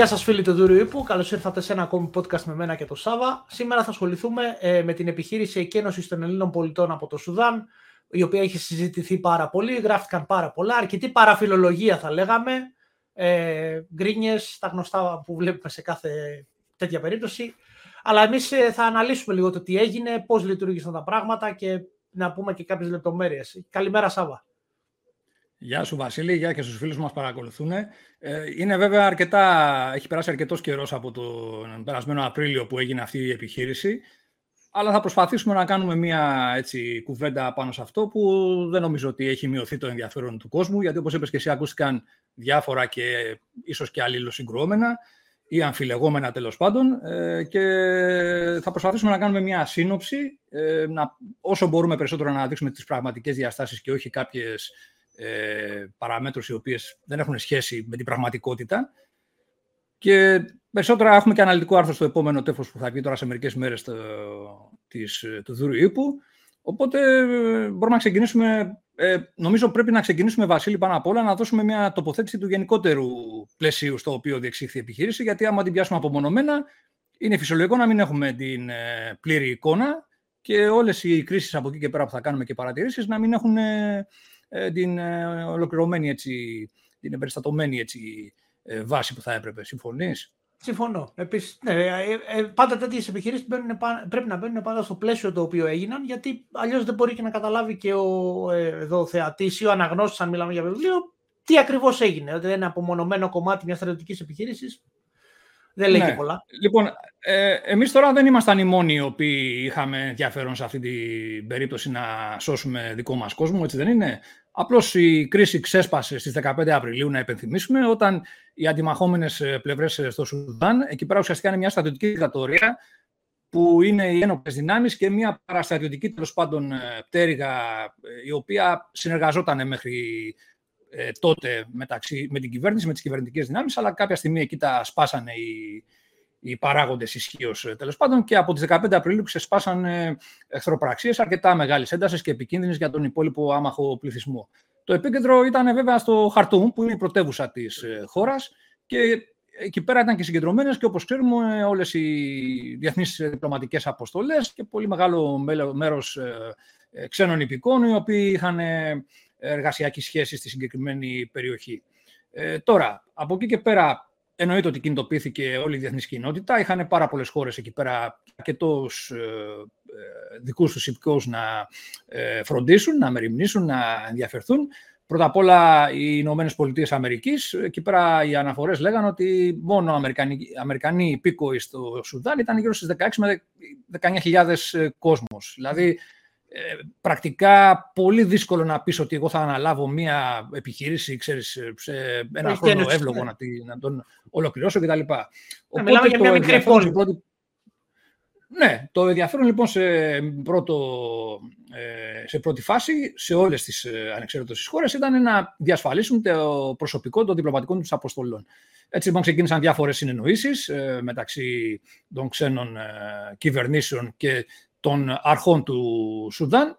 Γεια σας φίλοι του Δούριου Ήπου, καλώς ήρθατε σε ένα ακόμη podcast με μένα και το Σάβα. Σήμερα θα ασχοληθούμε ε, με την επιχείρηση εκένωσης των Ελλήνων πολιτών από το Σουδάν, η οποία έχει συζητηθεί πάρα πολύ, γράφτηκαν πάρα πολλά, αρκετή παραφιλολογία θα λέγαμε, ε, γκρίνιες, τα γνωστά που βλέπουμε σε κάθε τέτοια περίπτωση. Αλλά εμείς ε, θα αναλύσουμε λίγο το τι έγινε, πώς λειτουργήσαν τα πράγματα και να πούμε και κάποιες λεπτομέρειες. Καλημέρα Σάβα. Γεια σου Βασίλη, γεια και στους φίλους που μας παρακολουθούν. Ε, είναι βέβαια αρκετά, έχει περάσει αρκετός καιρός από τον περασμένο Απρίλιο που έγινε αυτή η επιχείρηση, αλλά θα προσπαθήσουμε να κάνουμε μια έτσι, κουβέντα πάνω σε αυτό που δεν νομίζω ότι έχει μειωθεί το ενδιαφέρον του κόσμου, γιατί όπως είπες και εσύ ακούστηκαν διάφορα και ίσως και αλληλοσυγκρουόμενα ή αμφιλεγόμενα τέλος πάντων ε, και θα προσπαθήσουμε να κάνουμε μια σύνοψη, ε, να, όσο μπορούμε περισσότερο να δείξουμε τις πραγματικές διαστάσεις και όχι κάποιες ε, παραμέτρους οι οποίες δεν έχουν σχέση με την πραγματικότητα. Και περισσότερα έχουμε και αναλυτικό άρθρο στο επόμενο τέφος που θα βγει τώρα σε μερικές μέρες το, της, του Δούρου Ήπου. Οπότε ε, μπορούμε να ξεκινήσουμε, ε, νομίζω πρέπει να ξεκινήσουμε Βασίλη πάνω απ' όλα να δώσουμε μια τοποθέτηση του γενικότερου πλαισίου στο οποίο διεξήχθη η επιχείρηση γιατί άμα την πιάσουμε απομονωμένα είναι φυσιολογικό να μην έχουμε την ε, πλήρη εικόνα και όλες οι κρίσεις από εκεί και πέρα που θα κάνουμε και παρατηρήσεις να μην έχουν ε, ε, την ε, ολοκληρωμένη, έτσι, την εμπεριστατωμένη έτσι, ε, βάση που θα έπρεπε. Συμφωνείς; Συμφωνώ. Επίσης, ναι, πάντα τέτοιες επιχειρήσεις πρέπει να μπαίνουν πάντα στο πλαίσιο το οποίο έγιναν, γιατί αλλιώς δεν μπορεί και να καταλάβει και ο εδώ, θεατής ή ο αναγνώστης, αν μιλάμε για βιβλίο, τι ακριβώς έγινε. Ότι είναι απομονωμένο κομμάτι μιας στρατιωτικής επιχείρησης δεν λέει ναι. πολλά. Λοιπόν, ε, εμείς τώρα δεν ήμασταν οι μόνοι οι οποίοι είχαμε ενδιαφέρον σε αυτή την περίπτωση να σώσουμε δικό μας κόσμο, έτσι δεν είναι; Απλώς η κρίση ξέσπασε στις 15 Απριλίου, να υπενθυμίσουμε, όταν οι αντιμαχόμενες πλευρές στο Σουδάν, εκεί πέρα ουσιαστικά είναι μια στρατιωτική δικτατορία, που είναι οι ένοπλες δυνάμεις και μια παραστρατιωτική τέλος πάντων πτέρυγα, η οποία συνεργαζόταν μέχρι ε, τότε μεταξύ, με την κυβέρνηση, με τις κυβερνητικές δυνάμεις, αλλά κάποια στιγμή εκεί τα σπάσανε οι, οι παράγοντες ισχύως ε, τέλος πάντων και από τις 15 Απριλίου ξεσπάσαν εχθροπραξίες αρκετά μεγάλη ένταση και επικίνδυνες για τον υπόλοιπο άμαχο πληθυσμό. Το επίκεντρο ήταν βέβαια στο Χαρτούμ, που είναι η πρωτεύουσα της ε, χώρας και εκεί πέρα ήταν και συγκεντρωμένες και όπως ξέρουμε όλες οι διεθνείς διπλωματικές αποστολές και πολύ μεγάλο μέρος ξένων υπηκών οι οποίοι είχαν εργασιακή σχέση στη συγκεκριμένη περιοχή. Ε, τώρα, από εκεί και πέρα, εννοείται ότι κινητοποιήθηκε όλη η διεθνής κοινότητα. Είχαν πάρα πολλές χώρες εκεί πέρα αρκετού ε, ε, δικούς τους υπηκόους να ε, φροντίσουν, να μεριμνήσουν, να ενδιαφερθούν. Πρώτα απ' όλα οι Ηνωμένες Πολιτείες Αμερικής. Εκεί πέρα οι αναφορές λέγανε ότι μόνο Αμερικανοί, Αμερικανοί υπήκοοι στο Σουδάν ήταν γύρω στις 16 με 19.000 κόσμος. Δηλαδή ε, πρακτικά πολύ δύσκολο να πεις ότι εγώ θα αναλάβω μία επιχείρηση, ξέρεις, σε ένα χρόνο εύλογο ναι. να, να τον ολοκληρώσω κτλ. Να μιλάμε για μια μικρή πόλη. Πρώτη... Ναι, το ενδιαφέρον λοιπόν σε, πρώτο, ε, σε πρώτη φάση σε όλες τις ε, ανεξάρτητες χώρες ήταν να διασφαλίσουν το προσωπικό των διπλωματικών τους αποστολών. Έτσι λοιπόν ξεκίνησαν διάφορες συνεννοήσεις μεταξύ των ξένων κυβερνήσεων και των αρχών του Σουδάν,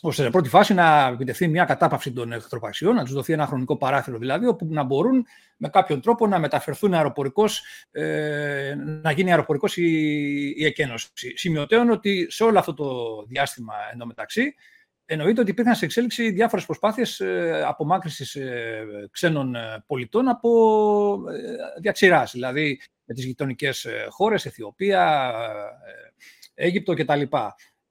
ώστε σε πρώτη φάση να επιτευχθεί μια κατάπαυση των εχθροπαξιών, να τους δοθεί ένα χρονικό παράθυρο δηλαδή, όπου να μπορούν με κάποιον τρόπο να μεταφερθούν αεροπορικώς, ε, να γίνει αεροπορικός η, η εκένωση. Σημειωτέων ότι σε όλο αυτό το διάστημα εντωμεταξύ, εννοείται ότι υπήρχαν σε εξέλιξη διάφορες προσπάθειες ε, απομάκρυσης ε, ξένων ε, πολιτών από ε, διαξηράς, δηλαδή με τις γειτονικές ε, χώρες, Αιθιοπία, Αίγυπτο κτλ.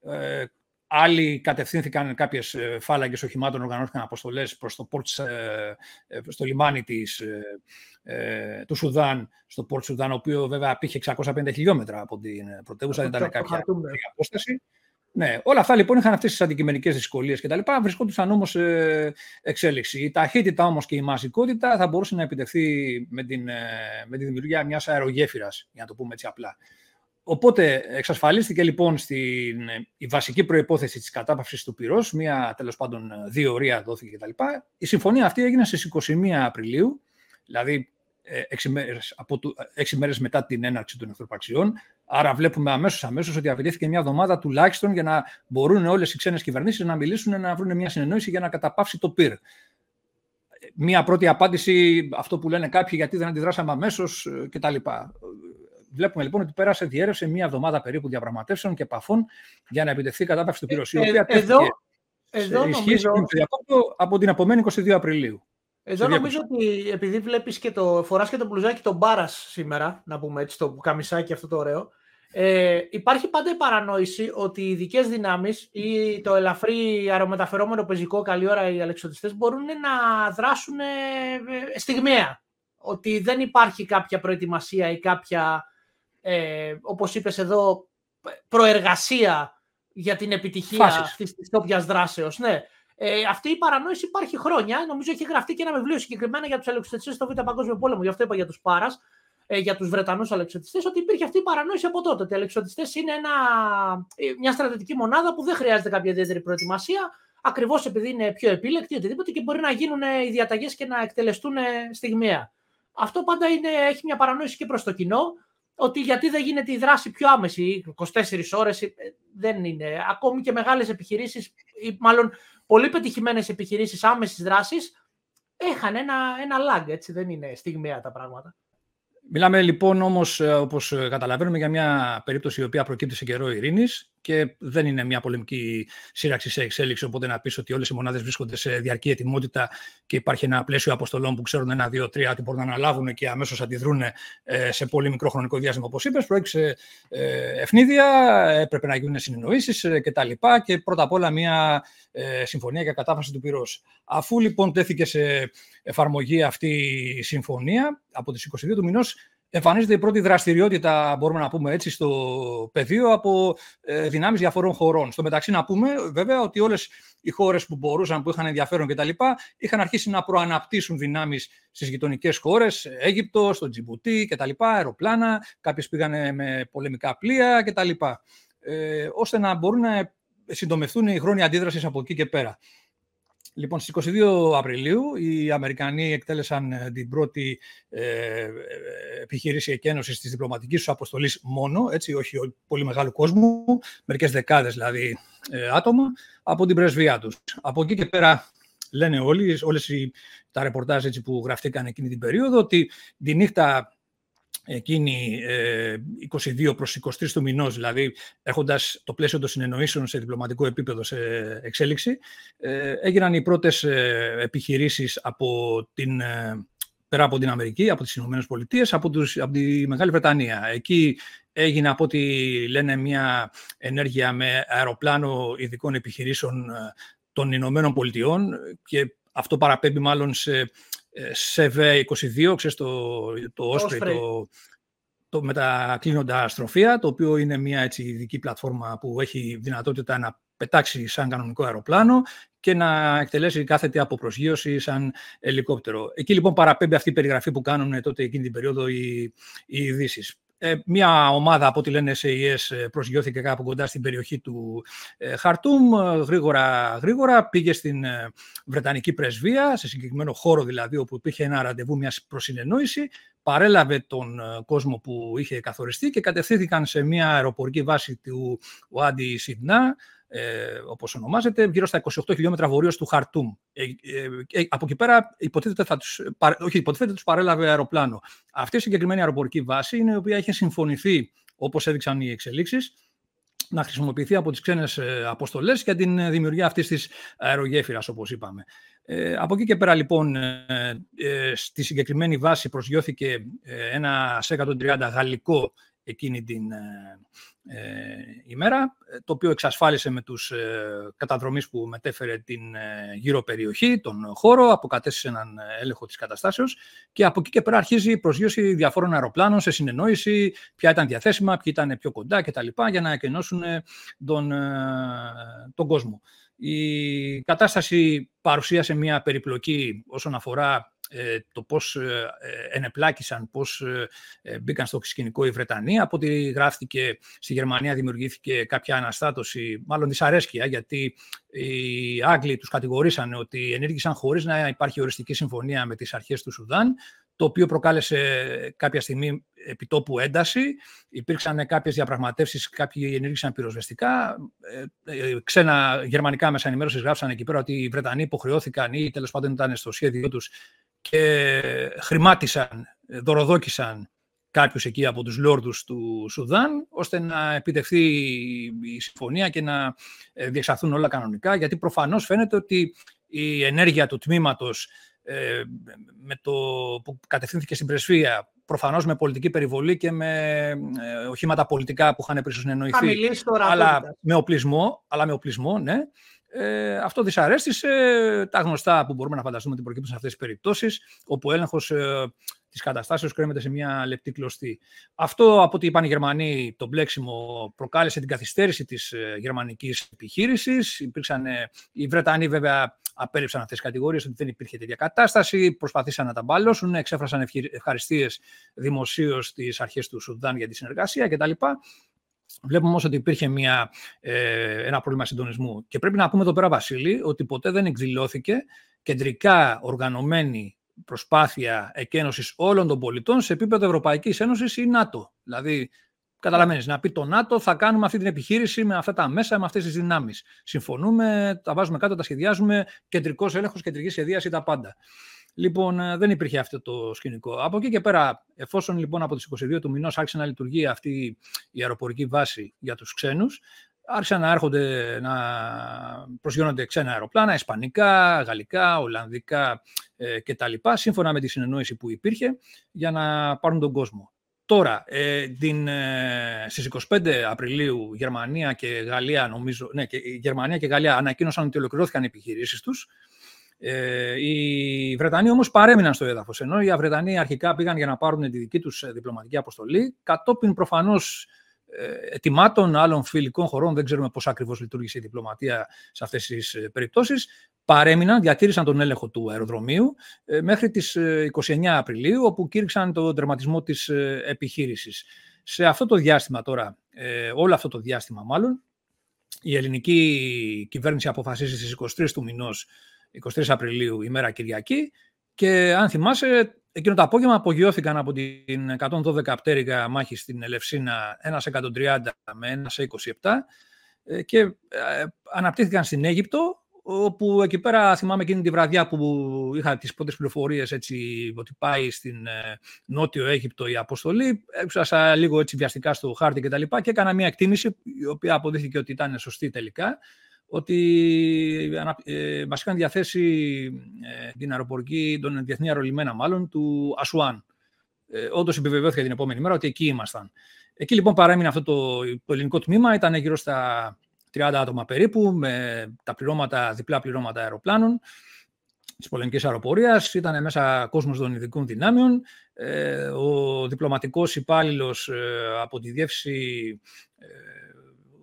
Ε, άλλοι κατευθύνθηκαν κάποιες φάλαγγες οχημάτων, οργανώθηκαν αποστολές προς το πόρτ, ε, ε, στο λιμάνι της, ε, του Σουδάν, στο πόρτ Σουδάν, ο οποίος βέβαια απήχε 650 χιλιόμετρα από την πρωτεύουσα, δεν ήταν κάποια απόσταση. Ναι, όλα αυτά λοιπόν είχαν αυτές τις αντικειμενικές δυσκολίες κτλ. Βρισκόντουσαν όμως σε εξέλιξη. Η ταχύτητα όμως και η μαζικότητα θα μπορούσε να επιτευχθεί με, την, με τη δημιουργία μιας αερογέφυρας, για να το πούμε έτσι απλά. Οπότε εξασφαλίστηκε λοιπόν στην, η βασική προϋπόθεση της κατάπαυσης του πυρός, μία τέλος πάντων δύο ωρία δόθηκε κτλ. Η συμφωνία αυτή έγινε στις 21 Απριλίου, δηλαδή ε, έξι μέρες, από του, έξι μέρες μετά την έναρξη των εχθροπαξιών. Άρα βλέπουμε αμέσως, αμέσως ότι απαιτήθηκε μια εβδομάδα τουλάχιστον για να μπορούν όλες οι ξένες κυβερνήσεις να μιλήσουν, να βρουν μια συνεννόηση για να καταπαύσει το πυρ. μία πρώτη απάντηση, αυτό που λένε κάποιοι, γιατί δεν αντιδράσαμε αμέσως κτλ. Βλέπουμε λοιπόν ότι πέρασε, διέρευσε μία εβδομάδα περίπου διαπραγματεύσεων και επαφών για να επιτευχθεί η κατάπαυση του πυροσίου. Ε, εδώ, εδώ νομίζω... από την επομένη 22 Απριλίου. Εδώ νομίζω ότι επειδή βλέπεις και το φοράς και το μπλουζάκι των μπάρας σήμερα, να πούμε έτσι, το καμισάκι αυτό το ωραίο, ε, υπάρχει πάντα η παρανόηση ότι οι ειδικές δυνάμεις ή το ελαφρύ αερομεταφερόμενο πεζικό καλή ώρα οι αλεξιωτιστές μπορούν να δράσουν ε, στιγμιαία. Ότι δεν υπάρχει κάποια προετοιμασία ή κάποια, ε, όπως είπες εδώ, προεργασία για την επιτυχία αυτής της όποιας δράσεως. Ναι. Ε, αυτή η παρανόηση υπάρχει χρόνια. Νομίζω έχει γραφτεί και ένα βιβλίο συγκεκριμένα για τους αλεξιωτιστές στο Β' Παγκόσμιο Πόλεμο. Γι' αυτό είπα για τους Πάρας, ε, για τους Βρετανούς αλεξιωτιστές, ότι υπήρχε αυτή η παρανόηση από τότε. Ότι οι αλεξιωτιστές είναι ένα, ε, μια στρατιωτική μονάδα που δεν χρειάζεται κάποια ιδιαίτερη προετοιμασία, ακριβώς επειδή είναι πιο επίλεκτοι, οτιδήποτε και μπορεί να γίνουν οι διαταγές και να εκτελεστούν στιγμιαία. Αυτό πάντα είναι, έχει μια παρανόηση και προς το κοινό, ότι γιατί δεν γίνεται η δράση πιο άμεση, 24 ώρες, ε, δεν είναι. Ακόμη και μεγάλες επιχειρήσεις, ή μάλλον πολύ πετυχημένες επιχειρήσεις άμεσης δράσης, είχαν ένα, ένα lag, έτσι δεν είναι στιγμιαία τα πράγματα. Μιλάμε λοιπόν όμως, ε, όπως ε, καταλαβαίνουμε, για μια περίπτωση η οποία προκύπτει σε καιρό ειρήνης και δεν είναι μια πολεμική σύραξη σε εξέλιξη. Οπότε να πεις ότι όλες οι μονάδες βρίσκονται σε διαρκή ετοιμότητα και υπάρχει ένα πλαίσιο αποστολών που ξέρουν ένα, δύο, τρία ότι μπορούν να αναλάβουν και αμέσως αντιδρούν ε, σε πολύ μικρό χρονικό διάστημα, όπως είπες. Προέκυψε ευνίδια, έπρεπε να γίνουν συνεννοήσεις κτλ. Και πρώτα απ' όλα μια συμφωνία για κατάφαση του πυρός. Αφού λοιπόν τέθηκε σε εφαρμογή αυτή η συμφωνία από τις 22 του μηνός εμφανίζεται η πρώτη δραστηριότητα, μπορούμε να πούμε έτσι, στο πεδίο από ε, δυνάμεις διαφορών χωρών. Στο μεταξύ να πούμε βέβαια ότι όλες οι χώρες που μπορούσαν, που είχαν ενδιαφέρον κτλ. είχαν αρχίσει να προαναπτύσσουν δυνάμεις στις γειτονικές χώρες, Αίγυπτο, στο Τζιμπουτί κτλ. Αεροπλάνα, κάποιες πήγαν με πολεμικά πλοία κτλ. Ε, ώστε να μπορούν να συντομευτούν οι χρόνοι αντίδρασης από εκεί και πέρα. Λοιπόν, στις 22 Απριλίου οι Αμερικανοί εκτέλεσαν ε, την πρώτη ε, ε, επιχείρηση εκένωσης της διπλωματικής τους αποστολής μόνο, έτσι, όχι πολύ μεγάλου κόσμου, μερικές δεκάδες δηλαδή ε, άτομα, από την πρεσβεία τους. Από εκεί και πέρα λένε όλοι, όλες οι, τα ρεπορτάζ έτσι, που γραφτήκαν εκείνη την περίοδο, ότι τη νύχτα εκείνη 22 ε, προς 23 του μηνός, δηλαδή έχοντας το πλαίσιο των συνεννοήσεων σε διπλωματικό επίπεδο σε εξέλιξη, ε, έγιναν οι πρώτες ε, επιχειρήσεις από την, πέρα από την Αμερική, από τις Ηνωμένες Πολιτείες, από, τους, από τη Μεγάλη Βρετανία. Εκεί έγινε από ό,τι λένε μια ενέργεια με αεροπλάνο ειδικών επιχειρήσεων των Ηνωμένων Πολιτειών και αυτό παραπέμπει μάλλον σε ΣΕΒ22, ξέρεις το, το Osprey, το, το μετακλίνοντα στροφία, το οποίο είναι μια έτσι, ειδική πλατφόρμα που έχει δυνατότητα να πετάξει σαν κανονικό αεροπλάνο και να εκτελέσει κάθετη από προσγείωση σαν ελικόπτερο. Εκεί λοιπόν παραπέμπει αυτή η περιγραφή που κάνουν τότε εκείνη την περίοδο οι, οι ειδήσεις. Ε, μια ομάδα από ό,τι λένε SAES ες, προσγειώθηκε κάπου κοντά στην περιοχή του ε, Χαρτούμ. Γρήγορα, γρήγορα πήγε στην Βρετανική πρεσβεία, σε συγκεκριμένο χώρο δηλαδή όπου υπήρχε ένα ραντεβού, μια προσυνεννόηση. Παρέλαβε τον κόσμο που είχε καθοριστεί και κατευθύνθηκαν σε μια αεροπορική βάση του Ουάντι Σιδνά, ε, όπως ονομάζεται, γύρω στα 28 χιλιόμετρα βορείως του Χαρτούμ. Ε, ε, ε, από εκεί πέρα υποτίθεται, θα τους, όχι, υποτίθεται τους παρέλαβε αεροπλάνο. Αυτή η συγκεκριμένη αεροπορική βάση είναι η οποία είχε συμφωνηθεί, όπως έδειξαν οι εξελίξεις, να χρησιμοποιηθεί από τις ξένες ε, αποστολές για την δημιουργία αυτής της αερογέφυρας, όπως είπαμε. Ε, από εκεί και πέρα, λοιπόν, ε, στη συγκεκριμένη βάση προσγειώθηκε ένα C-130 γαλλικό εκείνη την ε, ημέρα, ε, το οποίο εξασφάλισε με τους ε, καταδρομείς που μετέφερε την ε, γύρω περιοχή, τον χώρο, αποκατέστησε έναν έλεγχο της καταστάσεως και από εκεί και πέρα αρχίζει η προσγείωση διαφόρων αεροπλάνων σε συνεννόηση, ποια ήταν διαθέσιμα, ποιοι ήταν πιο κοντά κτλ. για να εκενώσουν τον, τον κόσμο. Η κατάσταση παρουσίασε μια περιπλοκή όσον αφορά ε, το πώς ε, ε, ενεπλάκησαν, πώς μπήκαν στο σκηνικό οι Βρετανοί. Από ό,τι γράφτηκε στη Γερμανία δημιουργήθηκε κάποια αναστάτωση, μάλλον δυσαρέσκεια, γιατί οι Άγγλοι τους κατηγορήσαν ότι ενήργησαν χωρίς να υπάρχει οριστική συμφωνία με τις αρχές του Σουδάν, το οποίο προκάλεσε κάποια στιγμή επιτόπου ένταση. Υπήρξαν κάποιες διαπραγματεύσεις, κάποιοι ενήργησαν πυροσβεστικά. Ε, ξένα γερμανικά μέσα ενημέρωσης γράψαν εκεί πέρα ότι οι Βρετανοί υποχρεώθηκαν ή τέλος πάντων ήταν στο σχέδιό τους και χρημάτισαν, δωροδόκησαν κάποιους εκεί από τους λόρδους του Σουδάν, ώστε να επιτευχθεί η συμφωνία και να ε, διεξαχθούν όλα κανονικά, γιατί προφανώς φαίνεται ότι η ενέργεια του τμήματος ε, με το, που κατευθύνθηκε στην πρεσβεία, προφανώς με πολιτική περιβολή και με ε, οχήματα πολιτικά που είχαν συνεννοηθεί, αλλά με οπλισμό, αλλά με οπλισμό, ναι, ε, αυτό δυσαρέστησε τα γνωστά που μπορούμε να φανταστούμε ότι προκύπτουν σε αυτές τις περιπτώσεις, όπου ο έλεγχος ε, της καταστάσεως κρέμεται σε μια λεπτή κλωστή. Αυτό, από ό,τι είπαν οι Γερμανοί, το μπλέξιμο προκάλεσε την καθυστέρηση της ε, γερμανικής επιχείρησης. Υπήρξαν, ε, οι Βρετανοί βέβαια απέρριψαν αυτές τις κατηγορίες ότι δεν υπήρχε τέτοια κατάσταση, προσπαθήσαν να τα μπαλώσουν, εξέφρασαν ευχαριστίες δημοσίως στις αρχές του Σουδάν για τη συνεργασία κτλ. Βλέπουμε όμως ότι υπήρχε μια, ε, ένα πρόβλημα συντονισμού. Και πρέπει να πούμε εδώ πέρα, Βασίλη, ότι ποτέ δεν εκδηλώθηκε κεντρικά οργανωμένη προσπάθεια εκένωσης όλων των πολιτών σε επίπεδο Ευρωπαϊκής Ένωσης ή ΝΑΤΟ. Δηλαδή, καταλαβαίνεις, να πει το ΝΑΤΟ θα κάνουμε αυτή την επιχείρηση με αυτά τα μέσα, με αυτές τις δυνάμεις. Συμφωνούμε, τα βάζουμε κάτω, τα σχεδιάζουμε, κεντρικός έλεγχος, κεντρική σχεδίαση, τα πάντα. Λοιπόν, ε, δεν υπήρχε αυτό το σκηνικό. Από εκεί και πέρα, εφόσον λοιπόν από τις 22 του μηνός άρχισε να λειτουργεί αυτή η αεροπορική βάση για τους ξένους, άρχισαν να έρχονται να προσγειώνονται ξένα αεροπλάνα, ισπανικά, γαλλικά, ολλανδικά ε, κτλ. Σύμφωνα με τη συνεννόηση που υπήρχε για να πάρουν τον κόσμο. Τώρα, ε, την, ε, στις 25 Απριλίου, Γερμανία και Γαλλία, νομίζω, ναι, και Γερμανία και Γαλλία ανακοίνωσαν ότι ολοκληρώθηκαν οι επιχειρήσεις τους ε, οι Βρετανοί όμως παρέμειναν στο έδαφος, ενώ οι Βρετανοί αρχικά πήγαν για να πάρουν τη δική τους ε, διπλωματική αποστολή, κατόπιν προφανώς ε, ετοιμάτων άλλων φιλικών χωρών, δεν ξέρουμε πώς ακριβώς λειτουργήσε η διπλωματία σε αυτές τις ε, περιπτώσεις, παρέμειναν, διατήρησαν τον έλεγχο του αεροδρομίου μέχρι τις 29 Απριλίου, όπου κήρυξαν τον τερματισμό της επιχείρησης. Σε αυτό το διάστημα τώρα, όλο αυτό το διάστημα μάλλον, η ελληνική κυβέρνηση αποφασίζει στις 23 του μηνός 23 Απριλίου, ημέρα Κυριακή. Και αν θυμάσαι, εκείνο το απόγευμα απογειώθηκαν από την 112 πτέρυγα μάχη στην Ελευσίνα ένας 130 με ένας σε 27 ε, και ε, αναπτύχθηκαν στην Αίγυπτο, όπου εκεί πέρα θυμάμαι εκείνη τη βραδιά που είχα τις πρώτες πληροφορίες έτσι, ότι πάει στην ε, Νότιο Αίγυπτο η αποστολή, έξασα λίγο έτσι βιαστικά στο χάρτη και τα λοιπά και έκανα μια εκτίμηση η οποία αποδείχθηκε ότι ήταν σωστή τελικά ότι ε, μας είχαν διαθέσει ε, την αεροπορική, τον διεθνή αερολιμένα μάλλον, του Ασουάν. Ε, Όντως επιβεβαιώθηκε την επόμενη μέρα ότι εκεί ήμασταν. Εκεί λοιπόν παρέμεινε αυτό το, το ελληνικό τμήμα, ήταν γύρω στα 30 άτομα περίπου, με τα πληρώματα, διπλά πληρώματα αεροπλάνων της πολεμικής αεροπορίας. Ήταν μέσα κόσμος των ειδικών δυνάμεων. Ε, ο διπλωματικός υπάλληλος ε, από τη διεύθυνση ε,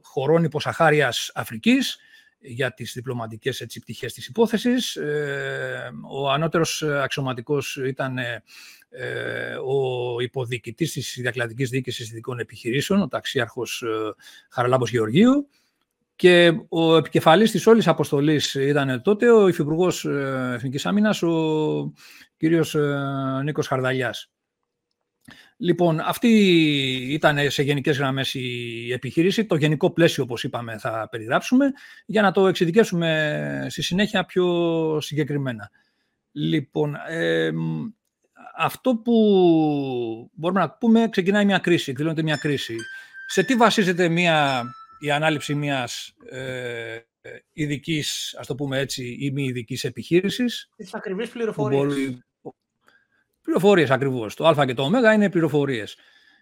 χωρών υποσαχάριας Αφρικής για τις διπλωματικές έτσι, πτυχές της υπόθεσης. Ε, ο ανώτερος αξιωματικός ήταν ε, ο υποδιοικητής της Διακλαδικής Διοίκησης Ειδικών Επιχειρήσεων, ο ταξίαρχος ε, Χαραλάμπος Γεωργίου, και ο επικεφαλής της όλης αποστολής ήταν τότε ο Υφυπουργός Εθνικής Άμυνας, ο κύριος Νίκος Χαρδαλιάς. Λοιπόν, αυτή ήταν σε γενικές γραμμές η επιχείρηση. Το γενικό πλαίσιο, όπως είπαμε, θα περιγράψουμε για να το εξειδικεύσουμε στη συνέχεια πιο συγκεκριμένα. Λοιπόν, αυτό που μπορούμε να πούμε, ξεκινάει μια κρίση, εκδηλώνεται μια κρίση. Σε τι βασίζεται μια, η ανάληψη μιας ε, ειδικής, ας το πούμε έτσι, ή μη ειδικής επιχείρησης; Τις ακριβείς πληροφορίες. Πληροφορίες ακριβώς. Το Α και το Ω είναι πληροφορίες.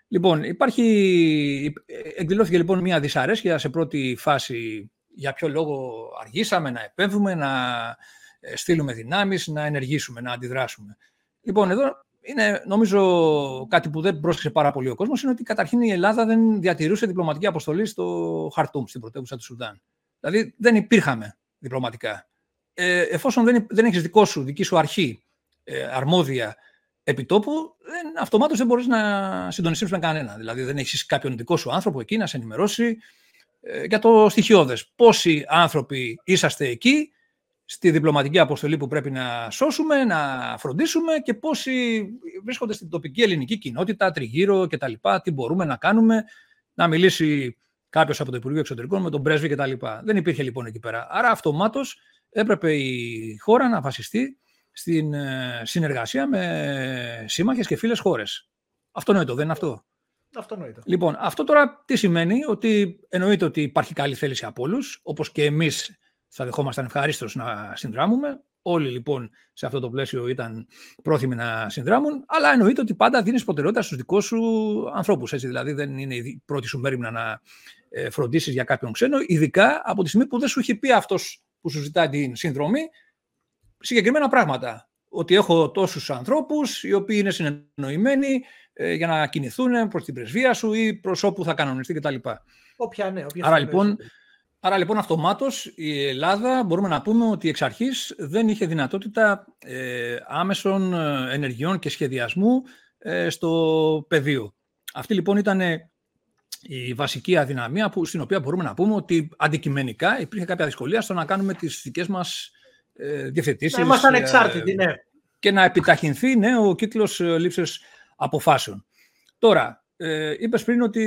Λοιπόν, υπάρχει, εκδηλώθηκε λοιπόν μια δυσαρέσκεια σε πρώτη φάση για ποιο λόγο αργήσαμε να επέμβουμε, να ε, στείλουμε δυνάμεις, να ενεργήσουμε, να αντιδράσουμε. Λοιπόν, εδώ είναι νομίζω κάτι που δεν πρόσεξε πάρα πολύ ο κόσμος, είναι ότι καταρχήν η Ελλάδα δεν διατηρούσε διπλωματική αποστολή στο Χαρτούμ, στην πρωτεύουσα του Σουδάν. Δηλαδή δεν υπήρχαμε διπλωματικά. Ε, εφόσον δεν, δεν έχεις δικό σου, δική σου αρχή ε, αρμόδια επιτόπου, δεν, αυτομάτως δεν μπορείς να συντονιστείς με κανένα. Δηλαδή δεν έχεις κάποιον δικό σου άνθρωπο εκεί να σε ενημερώσει ε, για το στοιχειώδες. Πόσοι άνθρωποι είσαστε εκεί στη διπλωματική αποστολή που πρέπει να σώσουμε, να φροντίσουμε και πόσοι βρίσκονται στην τοπική ελληνική κοινότητα, τριγύρω κτλ. Τι μπορούμε να κάνουμε, να μιλήσει κάποιος από το Υπουργείο Εξωτερικών με τον πρέσβη κτλ. Δεν υπήρχε λοιπόν εκεί πέρα. Άρα αυτομάτως έπρεπε η χώρα να βασιστεί στην ε, συνεργασία με σύμμαχες και φίλες χώρες. Αυτονόητο, δεν είναι αυτό; Αυτονόητο. Λοιπόν, αυτό τώρα τι σημαίνει, ότι εννοείται ότι υπάρχει καλή θέληση από όλους, όπως και εμείς θα δεχόμασταν ευχαρίστως να συνδράμουμε. Όλοι λοιπόν σε αυτό το πλαίσιο ήταν πρόθυμοι να συνδράμουν, αλλά εννοείται ότι πάντα δίνεις προτεραιότητα στους δικούς σου ανθρώπους. Δηλαδή δεν είναι η πρώτη σου μέρημνα να ε, φροντίσεις για κάποιον ξένο, ειδικά από τη στιγμή που δεν σου έχει πει αυτός που σου ζητάει την συνδρομή συγκεκριμένα πράγματα. Ότι έχω τόσους ανθρώπους οι οποίοι είναι συνεννοημένοι ε, για να κινηθούν προς την πρεσβεία σου ή προς όπου θα κανονιστεί κτλ. Όποια ναι, όποια Άρα λοιπόν, Άρα λοιπόν αυτομάτως η Ελλάδα μπορούμε να πούμε ότι εξ αρχής δεν είχε δυνατότητα ε, άμεσων ε, ενεργειών και σχεδιασμού ε, στο πεδίο. Αυτή λοιπόν ήταν η βασική αδυναμία που, στην οποία μπορούμε να πούμε ότι αντικειμενικά υπήρχε κάποια δυσκολία στο να κάνουμε τις δικές μας ε, διευθετήσεις. Να είμαστε ανεξάρτητοι, ναι. Και να επιταχυνθεί ναι, ο κύκλος ε, λήψης αποφάσεων. Τώρα, ε, είπες πριν ότι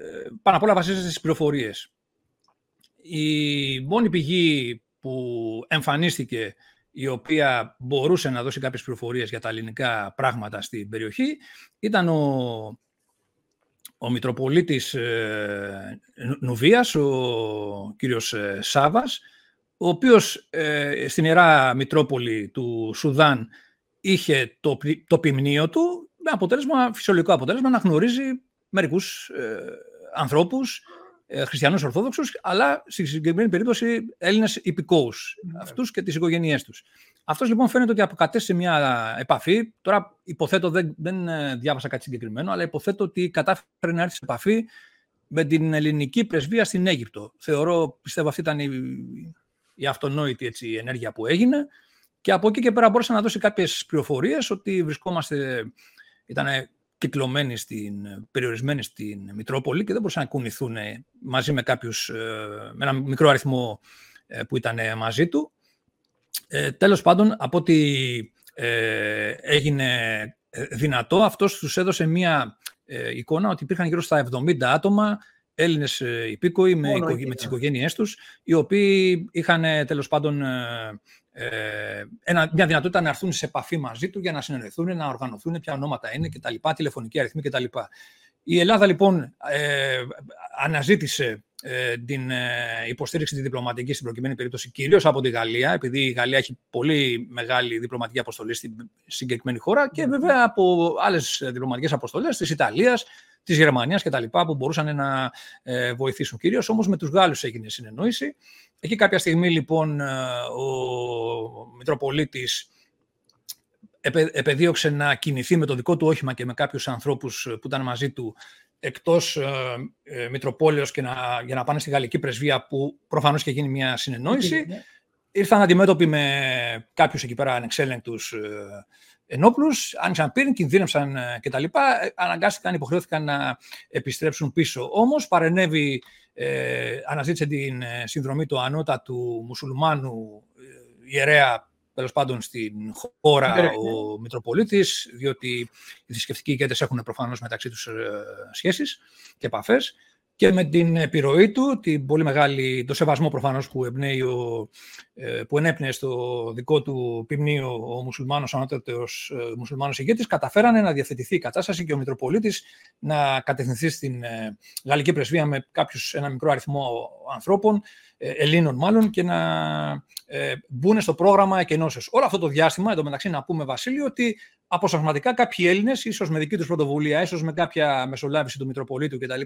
ε, πάνω απ' όλα βασίζεται στις πληροφορίες η μόνη πηγή που εμφανίστηκε η οποία μπορούσε να δώσει κάποιες πληροφορίες για τα ελληνικά πράγματα στην περιοχή ήταν ο, ο Μητροπολίτης ε, Νουβίας, ο κύριος ε, Σάβας, ο οποίος ε, στην Ιερά Μητρόπολη του Σουδάν είχε το, το ποιμνίο του με αποτέλεσμα, φυσιολογικό αποτέλεσμα να γνωρίζει μερικούς ε, ανθρώπους ε, χριστιανούς Ορθόδοξους, αλλά στη συγκεκριμένη περίπτωση Έλληνες υπηκόους, mm. αυτούς και τις οικογένειές τους. Αυτός λοιπόν φαίνεται ότι αποκατέστησε μια επαφή. Τώρα υποθέτω, δεν, δεν ε, διάβασα κάτι συγκεκριμένο, αλλά υποθέτω ότι κατάφερε να έρθει σε επαφή με την ελληνική πρεσβεία στην Αίγυπτο. Θεωρώ, πιστεύω αυτή ήταν η, η αυτονόητη έτσι, ενέργεια που έγινε. Και από εκεί και πέρα μπόρεσε να δώσει κάποιες πληροφορίες ότι βρισκόμαστε, ήταν κυκλωμένοι, στην, περιορισμένοι στην Μητρόπολη και δεν μπορούσαν να κουνηθούν μαζί με κάποιους, ε, με ένα μικρό αριθμό ε, που ήταν μαζί του. Ε, τέλος πάντων, από ό,τι ε, έγινε δυνατό, αυτός τους έδωσε μία εικόνα ότι υπήρχαν γύρω στα 70 άτομα, Έλληνες υπήκοοι με, με τις οικογένειές τους, οι οποίοι είχαν τέλος πάντων ε, ένα, μια δυνατότητα να έρθουν σε επαφή μαζί του για να συνεννοηθούν, να οργανωθούν ποια ονόματα είναι κτλ. Τηλεφωνική αριθμή κτλ. Η Ελλάδα λοιπόν ε, αναζήτησε ε, την ε, υποστήριξη της διπλωματικής στην προκειμένη περίπτωση κυρίως από τη Γαλλία, επειδή η Γαλλία έχει πολύ μεγάλη διπλωματική αποστολή στην συγκεκριμένη χώρα και βέβαια από άλλες διπλωματικές αποστολές της Ιταλίας, της Γερμανίας κτλ. που μπορούσαν να ε, βοηθήσουν. Κυρίως όμως με τους Γάλλους έγινε συνεννόηση. Εκεί κάποια στιγμή λοιπόν ε, ο Μητροπολίτης επεδίωξε να κινηθεί με το δικό του όχημα και με κάποιους ανθρώπους που ήταν μαζί του εκτός ε, ε Μητροπόλεως και να, για να πάνε στη Γαλλική Πρεσβεία που προφανώς και γίνει μια συνεννόηση. Ναι. Ήρθαν αντιμέτωποι με κάποιους εκεί πέρα ανεξέλεγκτους ε, ενόπλους, άνοιξαν πύριν, κινδύνευσαν κτλ. Αναγκάστηκαν, υποχρεώθηκαν να επιστρέψουν πίσω. Όμως παρενέβη ε, αναζήτησε την ε, συνδρομή του ανώτατου μουσουλμάνου ε, ιερέα τέλος πάντων στην χώρα ο Μητροπολίτης, διότι οι θρησκευτικοί ηγέτες έχουν προφανώς μεταξύ τους ε, σχέσεις και επαφές και με την επιρροή του, την πολύ μεγάλη, το σεβασμό προφανώς που, εμπνέει ο, ε, που ενέπνεε στο δικό του ποιμνίο ο μουσουλμάνος ανώτερος ε, μουσουλμάνος ηγέτης, καταφέρανε να διευθετηθεί η κατάσταση και ο Μητροπολίτης να κατευθυνθεί στην ε, Γαλλική Πρεσβεία με κάποιους, ένα μικρό αριθμό ανθρώπων, Ελλήνων μάλλον, και να μπουν στο πρόγραμμα εκενώσεως. Όλο αυτό το διάστημα, εντωμεταξύ να πούμε Βασίλειο, ότι αποσπασματικά κάποιοι Έλληνες, ίσως με δική τους πρωτοβουλία, ίσως με κάποια μεσολάβηση του Μητροπολίτου κτλ.,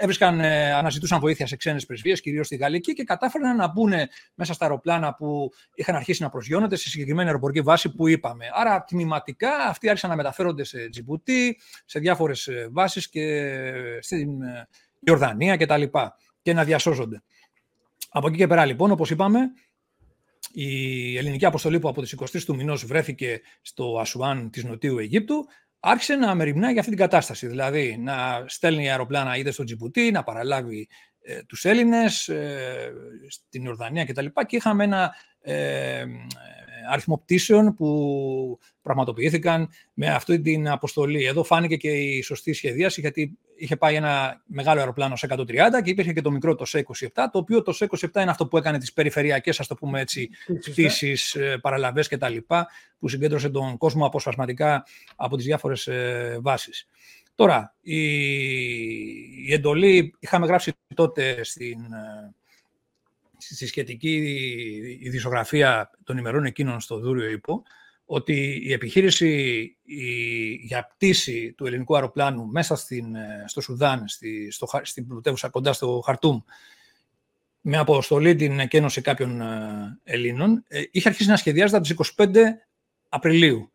έβρισκαν, ε, αναζητούσαν βοήθεια σε ξένες πρεσβείες, κυρίως στη Γαλλική, και κατάφεραν να μπουν μέσα στα αεροπλάνα που είχαν αρχίσει να προσγειώνονται σε συγκεκριμένη αεροπορική βάση που είπαμε. Άρα, τμηματικά αυτοί άρχισαν να μεταφέρονται σε Τζιμπουτί, σε διάφορες βάσεις και στην ε, Ιορδανία κτλ. Και, και να διασώζονται. Από εκεί και πέρα, λοιπόν, όπως είπαμε, η ελληνική αποστολή που από τις 23 του μηνός βρέθηκε στο Ασουάν της Νοτιού Αιγύπτου άρχισε να μεριμνά για αυτή την κατάσταση. Δηλαδή να στέλνει αεροπλάνα είτε στο Τζιμπουτί, να παραλάβει ε, τους Έλληνες ε, στην Ιορδανία κτλ. Και, και είχαμε ένα ε, αριθμό πτήσεων που πραγματοποιήθηκαν με αυτή την αποστολή. Εδώ φάνηκε και η σωστή σχεδίαση, γιατί είχε πάει ένα μεγάλο αεροπλάνο σε 130 και υπήρχε και το μικρό το C27, το οποίο το C27 είναι αυτό που έκανε τις περιφερειακές, ας το πούμε έτσι, πτήσεις, ε, παραλαβές κτλ. που συγκέντρωσε τον κόσμο αποσπασματικά από τις διάφορες ε, βάσεις. Τώρα, η, η εντολή είχαμε γράψει τότε στην, ε, στη σχετική ειδησογραφία των ημερών εκείνων στο Δούριο Υπό, ότι η επιχείρηση η, για πτήση του ελληνικού αεροπλάνου μέσα στην, ε, στο Σουδάν, στη, στο, στην πρωτεύουσα κοντά στο Χαρτούμ, με αποστολή την εκένωση κάποιων ε, Ελλήνων, ε, είχε αρχίσει να σχεδιάζεται από τις 25 Απριλίου.